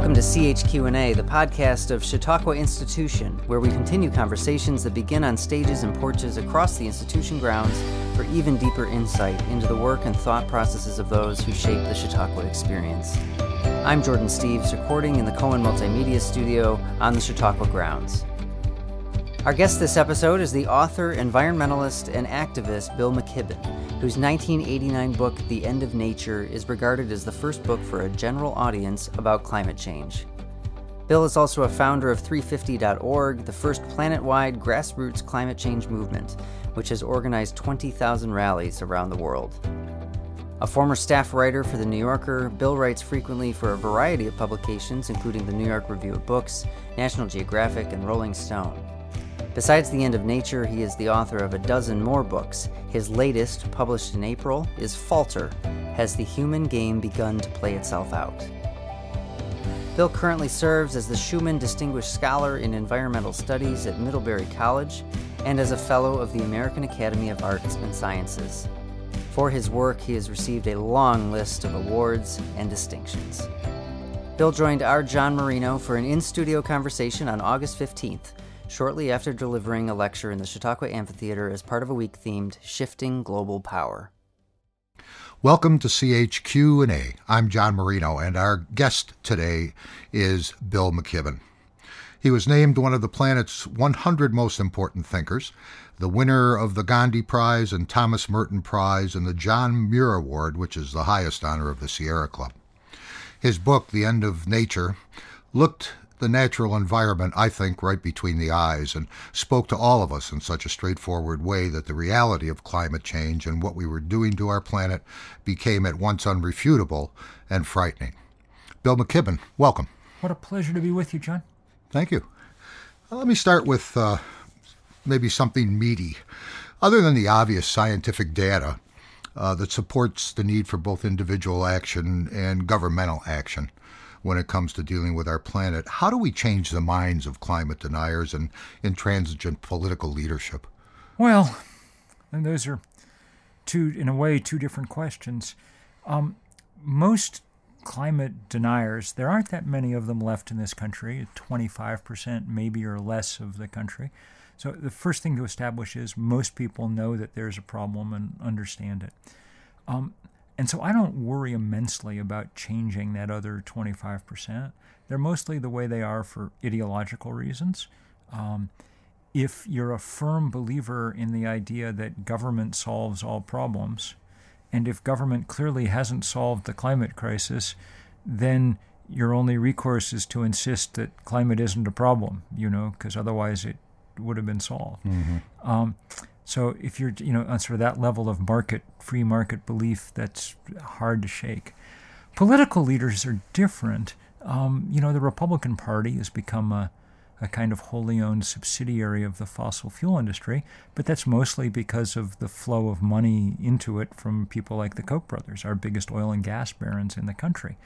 Welcome to CHQ&A, the podcast of Chautauqua Institution, where we continue conversations that begin on stages and porches across the institution grounds for even deeper insight into the work and thought processes of those who shape the Chautauqua experience. I'm Jordan Steves, recording in the Cohen Multimedia Studio on the Chautauqua grounds. Our guest this episode is the author, environmentalist, and activist Bill McKibben, whose 1989 book, The End of Nature, is regarded as the first book for a general audience about climate change. Bill is also a founder of 350.org, the first planet wide grassroots climate change movement, which has organized 20,000 rallies around the world. A former staff writer for The New Yorker, Bill writes frequently for a variety of publications, including the New York Review of Books, National Geographic, and Rolling Stone. Besides The End of Nature, he is the author of a dozen more books. His latest, published in April, is Falter Has the Human Game Begun to Play Itself Out? Bill currently serves as the Schumann Distinguished Scholar in Environmental Studies at Middlebury College and as a Fellow of the American Academy of Arts and Sciences. For his work, he has received a long list of awards and distinctions. Bill joined our John Marino for an in studio conversation on August 15th shortly after delivering a lecture in the Chautauqua Amphitheater as part of a week themed Shifting Global Power. Welcome to CHQ&A. I'm John Marino and our guest today is Bill McKibben. He was named one of the planet's 100 most important thinkers, the winner of the Gandhi Prize and Thomas Merton Prize and the John Muir Award, which is the highest honor of the Sierra Club. His book, The End of Nature, looked the natural environment, I think, right between the eyes and spoke to all of us in such a straightforward way that the reality of climate change and what we were doing to our planet became at once unrefutable and frightening. Bill McKibben, welcome. What a pleasure to be with you, John. Thank you. Let me start with uh, maybe something meaty. Other than the obvious scientific data uh, that supports the need for both individual action and governmental action, when it comes to dealing with our planet. How do we change the minds of climate deniers and intransigent political leadership? Well, and those are two, in a way, two different questions. Um, most climate deniers, there aren't that many of them left in this country, 25% maybe or less of the country. So the first thing to establish is most people know that there's a problem and understand it. Um, and so I don't worry immensely about changing that other 25%. They're mostly the way they are for ideological reasons. Um, if you're a firm believer in the idea that government solves all problems, and if government clearly hasn't solved the climate crisis, then your only recourse is to insist that climate isn't a problem, you know, because otherwise it would have been solved. Mm-hmm. Um, so if you're, you know, on sort of that level of market, free market belief, that's hard to shake. Political leaders are different. Um, you know, the Republican Party has become a, a kind of wholly owned subsidiary of the fossil fuel industry, but that's mostly because of the flow of money into it from people like the Koch brothers, our biggest oil and gas barons in the country.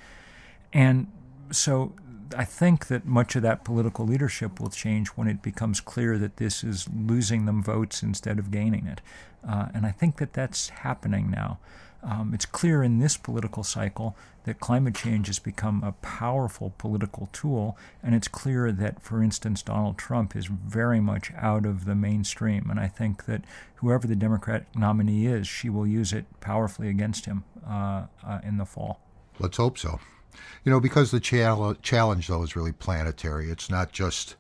And so I think that much of that political leadership will change when it becomes clear that this is losing them votes instead of gaining it. Uh, and I think that that's happening now. Um, it's clear in this political cycle that climate change has become a powerful political tool, and it's clear that, for instance, Donald Trump is very much out of the mainstream. And I think that whoever the Democratic nominee is, she will use it powerfully against him uh, uh, in the fall. Let's hope so. You know, because the challenge, though, is really planetary. It's not just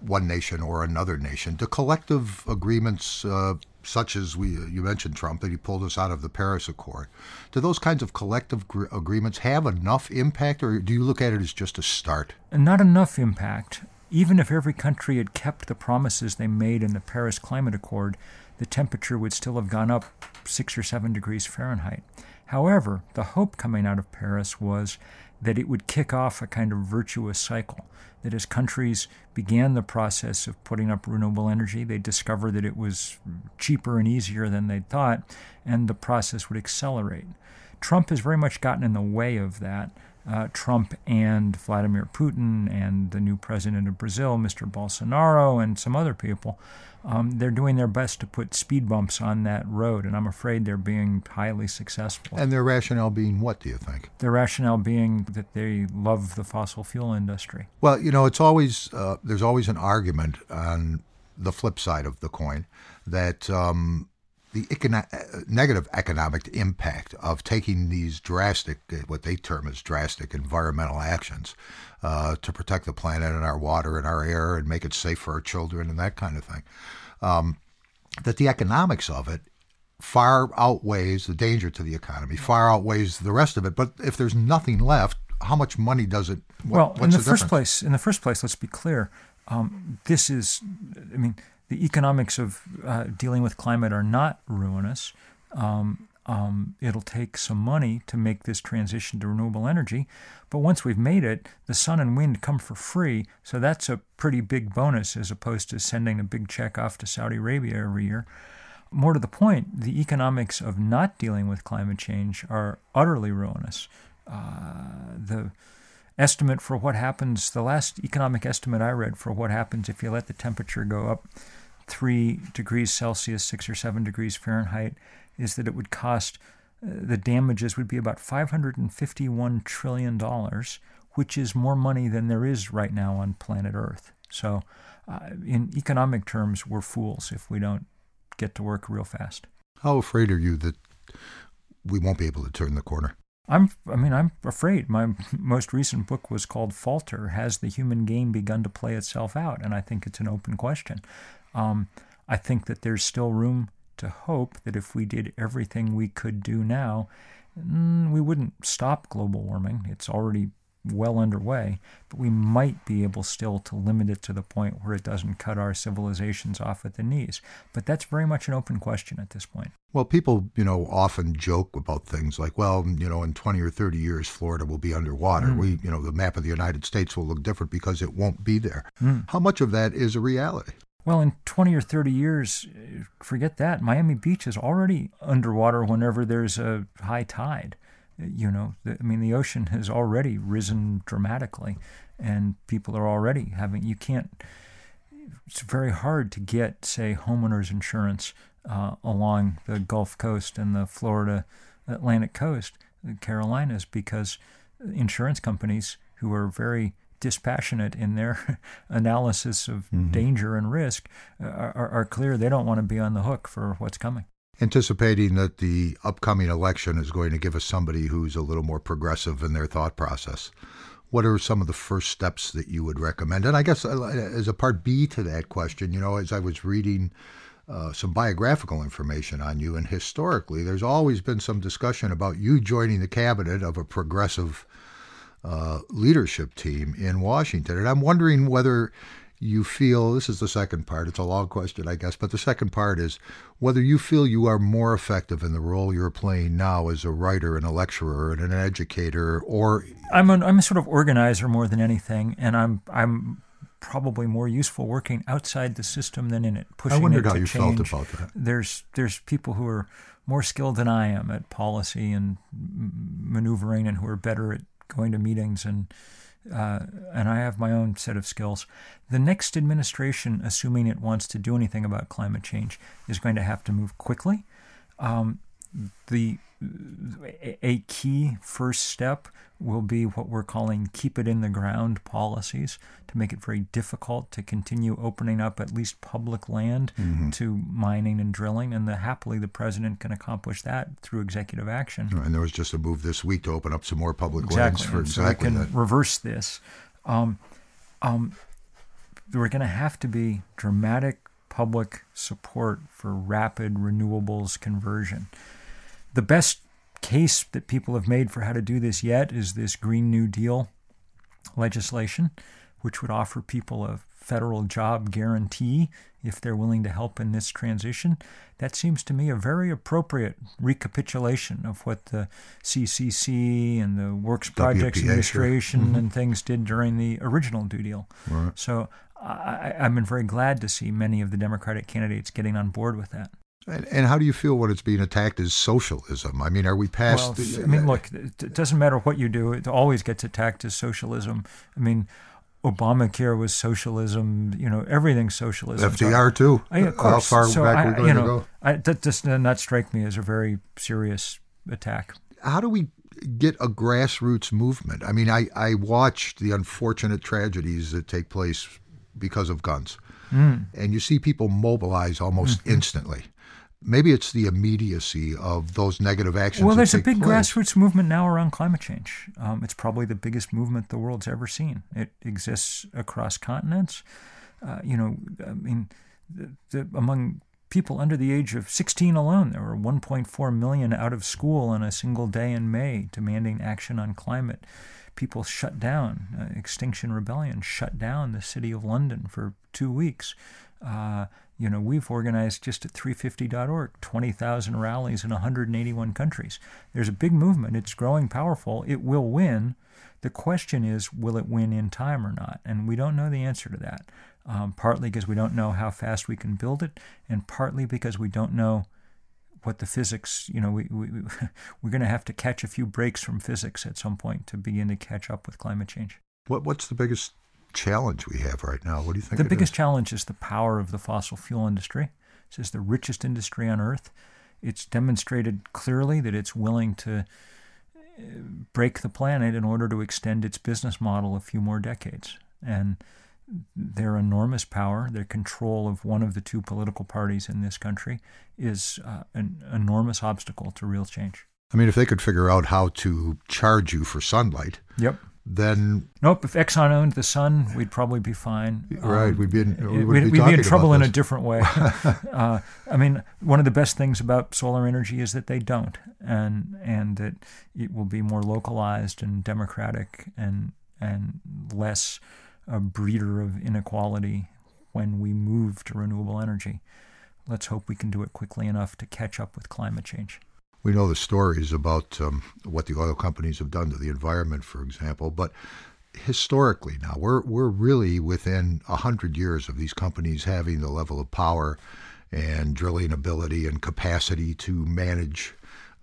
one nation or another nation. The collective agreements, uh, such as we you mentioned Trump, that he pulled us out of the Paris Accord, do those kinds of collective gr- agreements have enough impact, or do you look at it as just a start? Not enough impact. Even if every country had kept the promises they made in the Paris Climate Accord, the temperature would still have gone up six or seven degrees Fahrenheit. However, the hope coming out of Paris was that it would kick off a kind of virtuous cycle. That as countries began the process of putting up renewable energy, they discovered that it was cheaper and easier than they'd thought, and the process would accelerate. Trump has very much gotten in the way of that. uh, Trump and Vladimir Putin and the new president of Brazil, Mr. Bolsonaro, and some other people, um, they're doing their best to put speed bumps on that road, and I'm afraid they're being highly successful. And their rationale being what, do you think? Their rationale being that they love the fossil fuel industry. Well, you know, it's always, uh, there's always an argument on the flip side of the coin that um, the econo- negative economic impact of taking these drastic, what they term as drastic environmental actions uh, to protect the planet and our water and our air and make it safe for our children and that kind of thing, um, that the economics of it far outweighs the danger to the economy, far outweighs the rest of it. But if there's nothing left, how much money does it? What, well, in the, the first place, in the first place, let's be clear. Um, this is, I mean, the economics of uh, dealing with climate are not ruinous. Um, um, it'll take some money to make this transition to renewable energy, but once we've made it, the sun and wind come for free. So that's a pretty big bonus as opposed to sending a big check off to Saudi Arabia every year. More to the point, the economics of not dealing with climate change are utterly ruinous. Uh, the estimate for what happens, the last economic estimate I read for what happens if you let the temperature go up three degrees Celsius, six or seven degrees Fahrenheit, is that it would cost uh, the damages would be about $551 trillion, which is more money than there is right now on planet Earth. So, uh, in economic terms, we're fools if we don't get to work real fast. How afraid are you that we won't be able to turn the corner? I'm, I mean, I'm afraid. My most recent book was called Falter Has the Human Game Begun to Play Itself Out? And I think it's an open question. Um, I think that there's still room to hope that if we did everything we could do now, mm, we wouldn't stop global warming. It's already well underway, but we might be able still to limit it to the point where it doesn't cut our civilizations off at the knees. But that's very much an open question at this point. Well, people, you know, often joke about things like, well, you know, in 20 or 30 years, Florida will be underwater. Mm. We, you know, the map of the United States will look different because it won't be there. Mm. How much of that is a reality? Well, in 20 or 30 years, uh, forget that. Miami Beach is already underwater whenever there's a high tide. Uh, you know, I mean, the ocean has already risen dramatically, and people are already having, you can't, it's very hard to get, say, homeowners insurance uh, along the Gulf Coast and the Florida Atlantic coast, the Carolinas, because insurance companies who are very dispassionate in their analysis of mm-hmm. danger and risk uh, are, are clear they don't want to be on the hook for what's coming. Anticipating that the upcoming election is going to give us somebody who's a little more progressive in their thought process, what are some of the first steps that you would recommend? And I guess uh, as a part B to that question, you know, as I was reading uh, some biographical information on you, and historically, there's always been some discussion about you joining the cabinet of a progressive uh, leadership team in Washington. And I'm wondering whether you feel this is the second part. It's a long question, I guess, but the second part is whether you feel you are more effective in the role you're playing now as a writer and a lecturer and an educator, or I'm an, I'm a sort of organizer more than anything, and I'm I'm probably more useful working outside the system than in it. Pushing I wondered how you change. felt about that. There's there's people who are more skilled than I am at policy and maneuvering, and who are better at going to meetings and uh, and I have my own set of skills. The next administration, assuming it wants to do anything about climate change, is going to have to move quickly. Um, the a key first step will be what we're calling keep it in the ground policies to make it very difficult to continue opening up at least public land mm-hmm. to mining and drilling. And the, happily, the president can accomplish that through executive action. And there was just a move this week to open up some more public exactly. lands for and exactly so we can that. reverse this. Um, um, we're going to have to be dramatic public support for rapid renewables conversion. The best case that people have made for how to do this yet is this Green New Deal legislation, which would offer people a federal job guarantee if they're willing to help in this transition. That seems to me a very appropriate recapitulation of what the CCC and the Works Projects WPA, Administration sure. mm-hmm. and things did during the original New Deal. Right. So I, I've been very glad to see many of the Democratic candidates getting on board with that. And, and, how do you feel when it's being attacked as socialism? I mean, are we past? Well, the, I mean, look, it doesn't matter what you do; it always gets attacked as socialism. I mean, Obamacare was socialism. You know, everything's socialism. FDR too. I, of course. How far so back I, we're going you know, to go? I, that does not strike me as a very serious attack. How do we get a grassroots movement? I mean, I, I watched the unfortunate tragedies that take place because of guns. Mm. And you see people mobilize almost mm-hmm. instantly. Maybe it's the immediacy of those negative actions. Well, there's a big place. grassroots movement now around climate change. Um, it's probably the biggest movement the world's ever seen. It exists across continents. Uh, you know, I mean, the, the, among people under the age of 16 alone, there were 1.4 million out of school in a single day in May demanding action on climate people shut down. Uh, Extinction Rebellion shut down the city of London for two weeks. Uh, you know, we've organized just at 350.org 20,000 rallies in 181 countries. There's a big movement. It's growing powerful. It will win. The question is, will it win in time or not? And we don't know the answer to that. Um, partly because we don't know how fast we can build it, and partly because we don't know what the physics, you know, we, we, we're going to have to catch a few breaks from physics at some point to begin to catch up with climate change. What, what's the biggest challenge we have right now? What do you think? The biggest is? challenge is the power of the fossil fuel industry. This is the richest industry on earth. It's demonstrated clearly that it's willing to uh, break the planet in order to extend its business model a few more decades. And their enormous power, their control of one of the two political parties in this country, is uh, an enormous obstacle to real change. I mean, if they could figure out how to charge you for sunlight, yep. Then nope. If Exxon owned the sun, we'd probably be fine. Right, um, we'd be in, we would we'd, be, be in trouble in a different way. uh, I mean, one of the best things about solar energy is that they don't, and and that it will be more localized and democratic and and less a breeder of inequality when we move to renewable energy. Let's hope we can do it quickly enough to catch up with climate change. We know the stories about um, what the oil companies have done to the environment, for example, but historically now we're we're really within a hundred years of these companies having the level of power and drilling ability and capacity to manage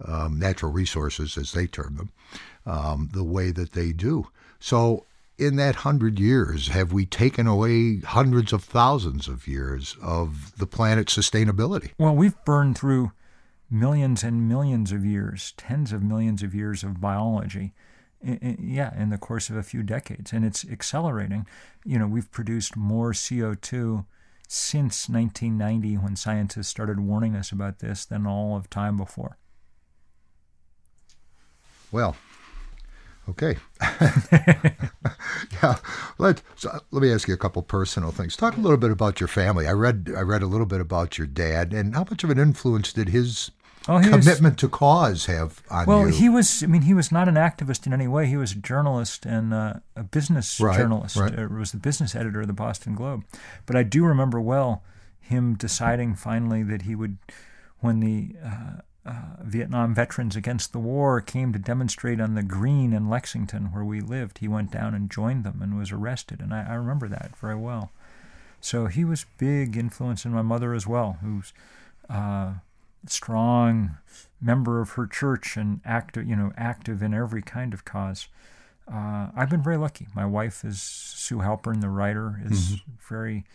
um, natural resources, as they term them, um, the way that they do. So in that hundred years, have we taken away hundreds of thousands of years of the planet's sustainability? Well, we've burned through millions and millions of years, tens of millions of years of biology. yeah, in the course of a few decades, and it's accelerating. You know, we've produced more CO2 since 1990, when scientists started warning us about this, than all of time before. Well, Okay. yeah. Let so let me ask you a couple personal things. Talk a little bit about your family. I read I read a little bit about your dad, and how much of an influence did his oh, commitment was, to cause have on well, you? Well, he was. I mean, he was not an activist in any way. He was a journalist and uh, a business right, journalist. Right. Uh, was the business editor of the Boston Globe. But I do remember well him deciding finally that he would, when the uh, uh, Vietnam veterans against the war came to demonstrate on the green in Lexington where we lived. He went down and joined them and was arrested, and I, I remember that very well. So he was big influence in my mother as well, who's uh, strong member of her church and active, you know, active in every kind of cause. Uh, I've been very lucky. My wife is Sue Halpern, the writer, is mm-hmm. very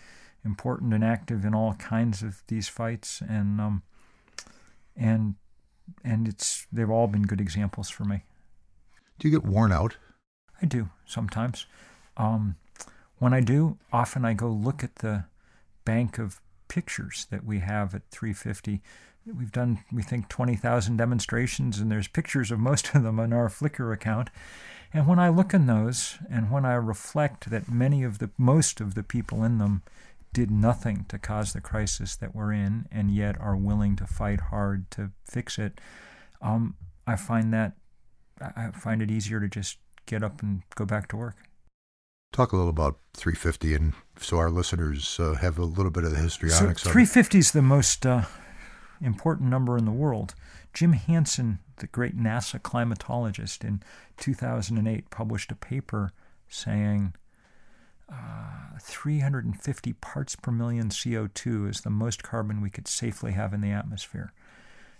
important and active in all kinds of these fights, and um, and and it's they've all been good examples for me. Do you get worn out? I do sometimes. Um, when I do, often I go look at the bank of pictures that we have at 350. We've done, we think, 20,000 demonstrations, and there's pictures of most of them on our Flickr account. And when I look in those, and when I reflect that many of the, most of the people in them did nothing to cause the crisis that we're in and yet are willing to fight hard to fix it, um, I find that I find it easier to just get up and go back to work. Talk a little about 350, and so our listeners uh, have a little bit of the histrionics. So 350 is the most uh, important number in the world. Jim Hansen, the great NASA climatologist, in 2008 published a paper saying uh, 350 parts per million CO2 is the most carbon we could safely have in the atmosphere.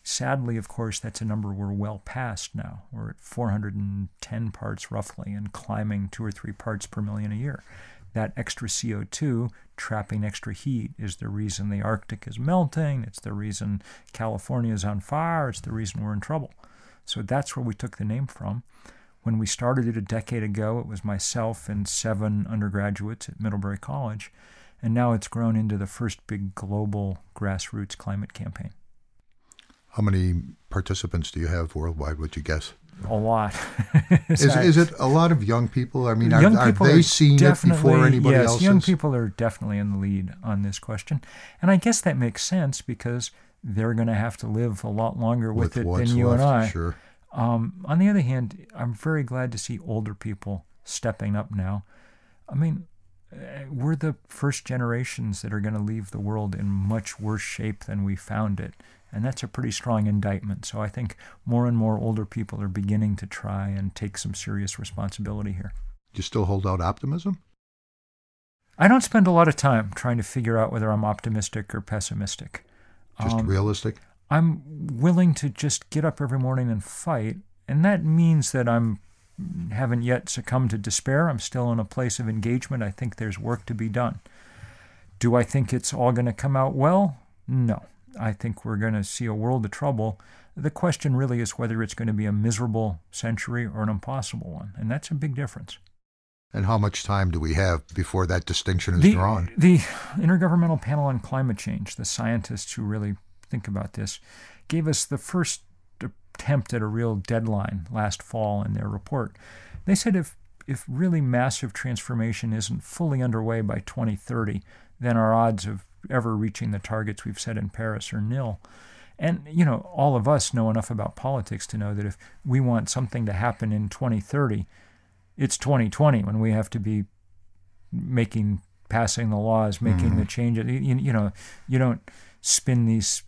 Sadly, of course, that's a number we're well past now. We're at 410 parts roughly and climbing two or three parts per million a year. That extra CO2 trapping extra heat is the reason the Arctic is melting. It's the reason California is on fire. It's the reason we're in trouble. So that's where we took the name from. When we started it a decade ago, it was myself and seven undergraduates at Middlebury College, and now it's grown into the first big global grassroots climate campaign. How many participants do you have worldwide, would you guess? A lot. is, is it a lot of young people? I mean, are, young are people they are seeing it before anybody yes, else? young is? people are definitely in the lead on this question. And I guess that makes sense because they're going to have to live a lot longer with, With it than you left, and I. Sure. Um, on the other hand, I'm very glad to see older people stepping up now. I mean, uh, we're the first generations that are going to leave the world in much worse shape than we found it. And that's a pretty strong indictment. So I think more and more older people are beginning to try and take some serious responsibility here. Do you still hold out optimism? I don't spend a lot of time trying to figure out whether I'm optimistic or pessimistic. Just Um, realistic? I'm willing to just get up every morning and fight, and that means that I'm haven't yet succumbed to despair. I'm still in a place of engagement. I think there's work to be done. Do I think it's all going to come out well? No. I think we're going to see a world of trouble. The question really is whether it's going to be a miserable century or an impossible one, and that's a big difference. And how much time do we have before that distinction is the, drawn? The Intergovernmental Panel on Climate Change, the scientists who really think about this, gave us the first attempt at a real deadline last fall in their report. They said if if really massive transformation isn't fully underway by 2030, then our odds of ever reaching the targets we've set in Paris or nil. And you know, all of us know enough about politics to know that if we want something to happen in 2030, it's 2020 when we have to be making passing the laws, making Mm-hmm. the changes. You, you know, you don't spin these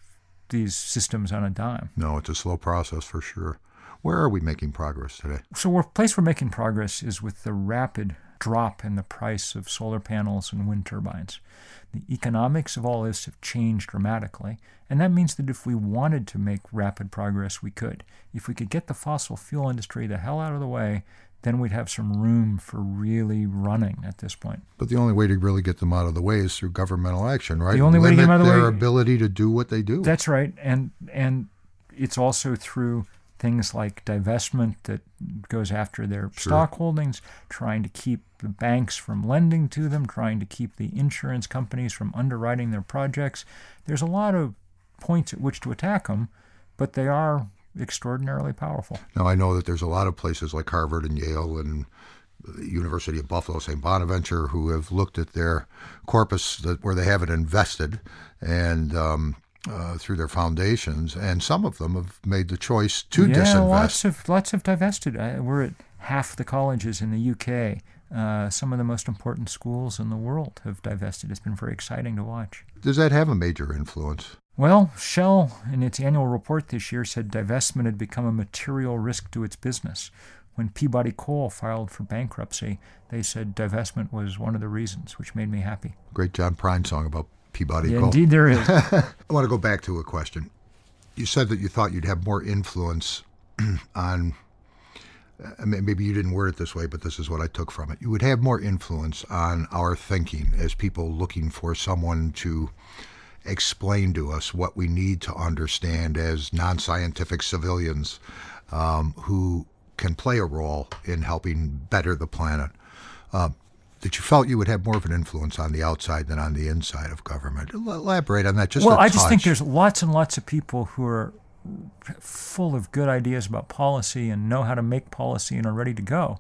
these systems on a dime. No, it's a slow process for sure. Where are we making progress today? So, the place we're making progress is with the rapid drop in the price of solar panels and wind turbines. The economics of all this have changed dramatically, and that means that if we wanted to make rapid progress, we could. If we could get the fossil fuel industry the hell out of the way, then we'd have some room for really running at this point. But the only way to really get them out of the way is through governmental action, right? The only way to get them out of the way. their ability to do what they do. That's right, and and it's also through things like divestment that goes after their Sure. stock holdings, trying to keep the banks from lending to them, trying to keep the insurance companies from underwriting their projects. There's a lot of points at which to attack them, but they are extraordinarily powerful. Now, I know that there's a lot of places like Harvard and Yale and the University of Buffalo, St. Bonaventure, who have looked at their corpus that, where they have it invested and um, uh, through their foundations, and some of them have made the choice to yeah, disinvest. lots of lots of divested. Uh, we're at half the colleges in the UK. Uh, some of the most important schools in the world have divested. It's been very exciting to watch. Does that have a major influence? Well, Shell, in its annual report this year, said divestment had become a material risk to its business. When Peabody Coal filed for bankruptcy, they said divestment was one of the reasons, which made me happy. Great John Prine song about Peabody Yeah, indeed, there is. I want to go back to a question. You said that you thought you'd have more influence on. uh, Maybe you didn't word it this way, but this is what I took from it. You would have more influence on our thinking as people looking for someone to explain to us what we need to understand as non scientific civilians um, who can play a role in helping better the planet. Uh, that you felt you would have more of an influence on the outside than on the inside of government. Elaborate on that just well, a I just think there's lots and lots of people who are full of good ideas about policy and know how to make policy and are ready to go.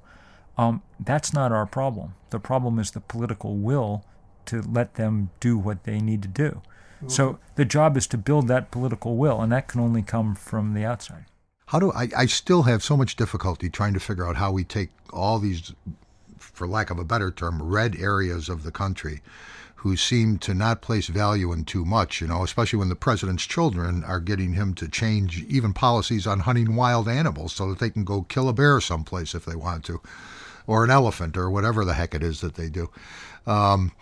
Um, that's not our problem. The problem is the political will to let them do what they need to do. So the job is to build that political will, and that can only come from the outside. How do I, I still have so much difficulty trying to figure out how we take all these, for lack of a better term, red areas of the country who seem to not place value in too much, you know, especially when the president's children are getting him to change even policies on hunting wild animals so that they can go kill a bear someplace if they want to. or an elephant or whatever the heck it is that they do. Um,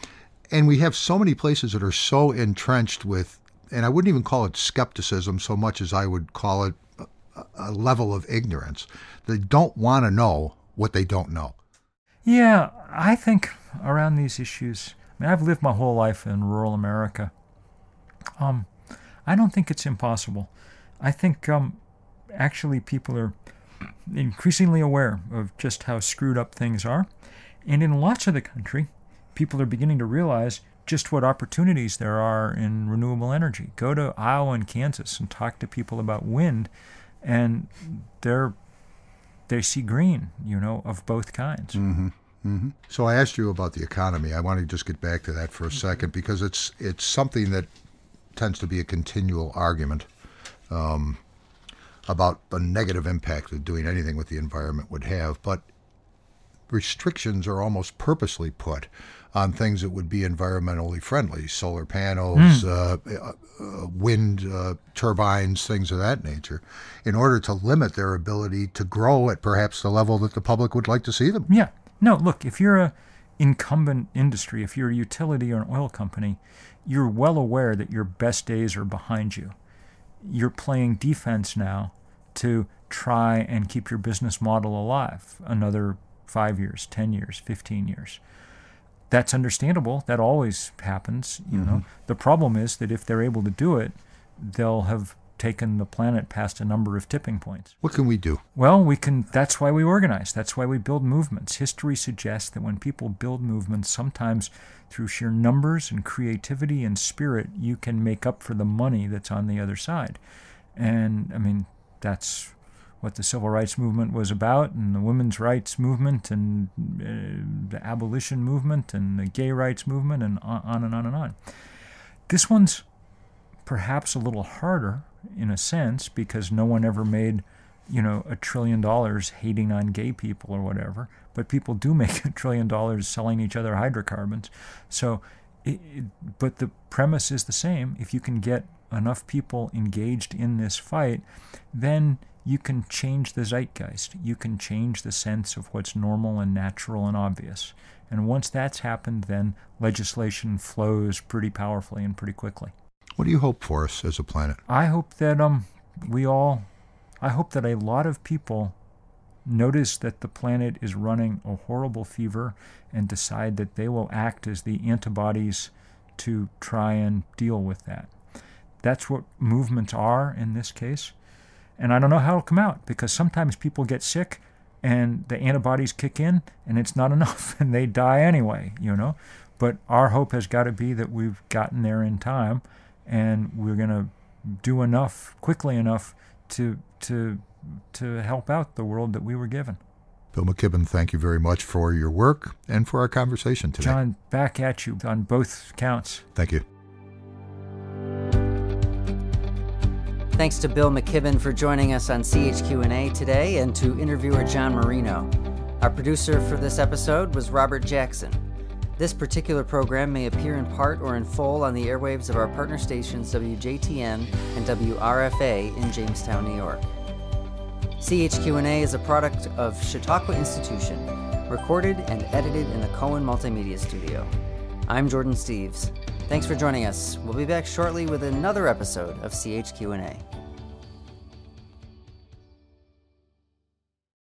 and we have so many places that are so entrenched with, and I wouldn't even call it skepticism so much as I would call it a, a level of ignorance. They don't want to know what they don't know. Yeah, I think around these issues, I mean, I've lived my whole life in rural America. Um, I don't think it's impossible. I think um, actually people are increasingly aware of just how screwed up things are. And in lots of the country, people are beginning to realize just what opportunities there are in renewable energy. Go to Iowa and Kansas and talk to people about wind, and they're they see green, you know, of both kinds. Mm-hmm. Mm-hmm. So I asked you about the economy. I want to just get back to that for a second because it's it's something that tends to be a continual argument um, about the negative impact that doing anything with the environment would have. But restrictions are almost purposely put on things that would be environmentally friendly solar panels, mm. uh, uh, wind uh, turbines, things of that nature in order to limit their ability to grow at perhaps the level that the public would like to see them. Yeah. No, look, if you're a incumbent industry, if you're a utility or an oil company, you're well aware that your best days are behind you. You're playing defense now to try and keep your business model alive another five years, 10 years, 15 years. That's understandable. That always happens. You mm-hmm. know, the problem is that if they're able to do it, they'll have taken the planet past a number of tipping points. What can we do? Well, we can that's why we organize. That's why we build movements. History suggests that when people build movements, sometimes through sheer numbers and creativity and spirit, you can make up for the money that's on the other side. And I mean, that's what the civil rights movement was about, and the women's rights movement, and uh, the abolition movement, and the gay rights movement, and on and on and on. This one's perhaps a little harder in a sense because no one ever made you know a trillion dollars hating on gay people or whatever but people do make a trillion dollars selling each other hydrocarbons so it, it, but the premise is the same if you can get enough people engaged in this fight then you can change the zeitgeist you can change the sense of what's normal and natural and obvious and once that's happened then legislation flows pretty powerfully and pretty quickly what do you hope for us as a planet? I hope that um we all I hope that a lot of people notice that the planet is running a horrible fever and decide that they will act as the antibodies to try and deal with that. That's what movements are in this case. And I don't know how it'll come out because sometimes people get sick and the antibodies kick in and it's not enough and they die anyway, you know. But our hope has got to be that we've gotten there in time and we're going to do enough quickly enough to to to help out the world that we were given. Bill McKibben, thank you very much for your work and for our conversation today. John, back at you on both counts. Thank you. Thanks to Bill McKibben for joining us on CHQ&A today and to interviewer John Marino. Our producer for this episode was Robert Jackson. This particular program may appear in part or in full on the airwaves of our partner stations WJTN and WRFA in Jamestown, New York. CHQ&A is a product of Chautauqua Institution, recorded and edited in the Cohen Multimedia Studio. I'm Jordan Steves. Thanks for joining us. We'll be back shortly with another episode of CHQ&A.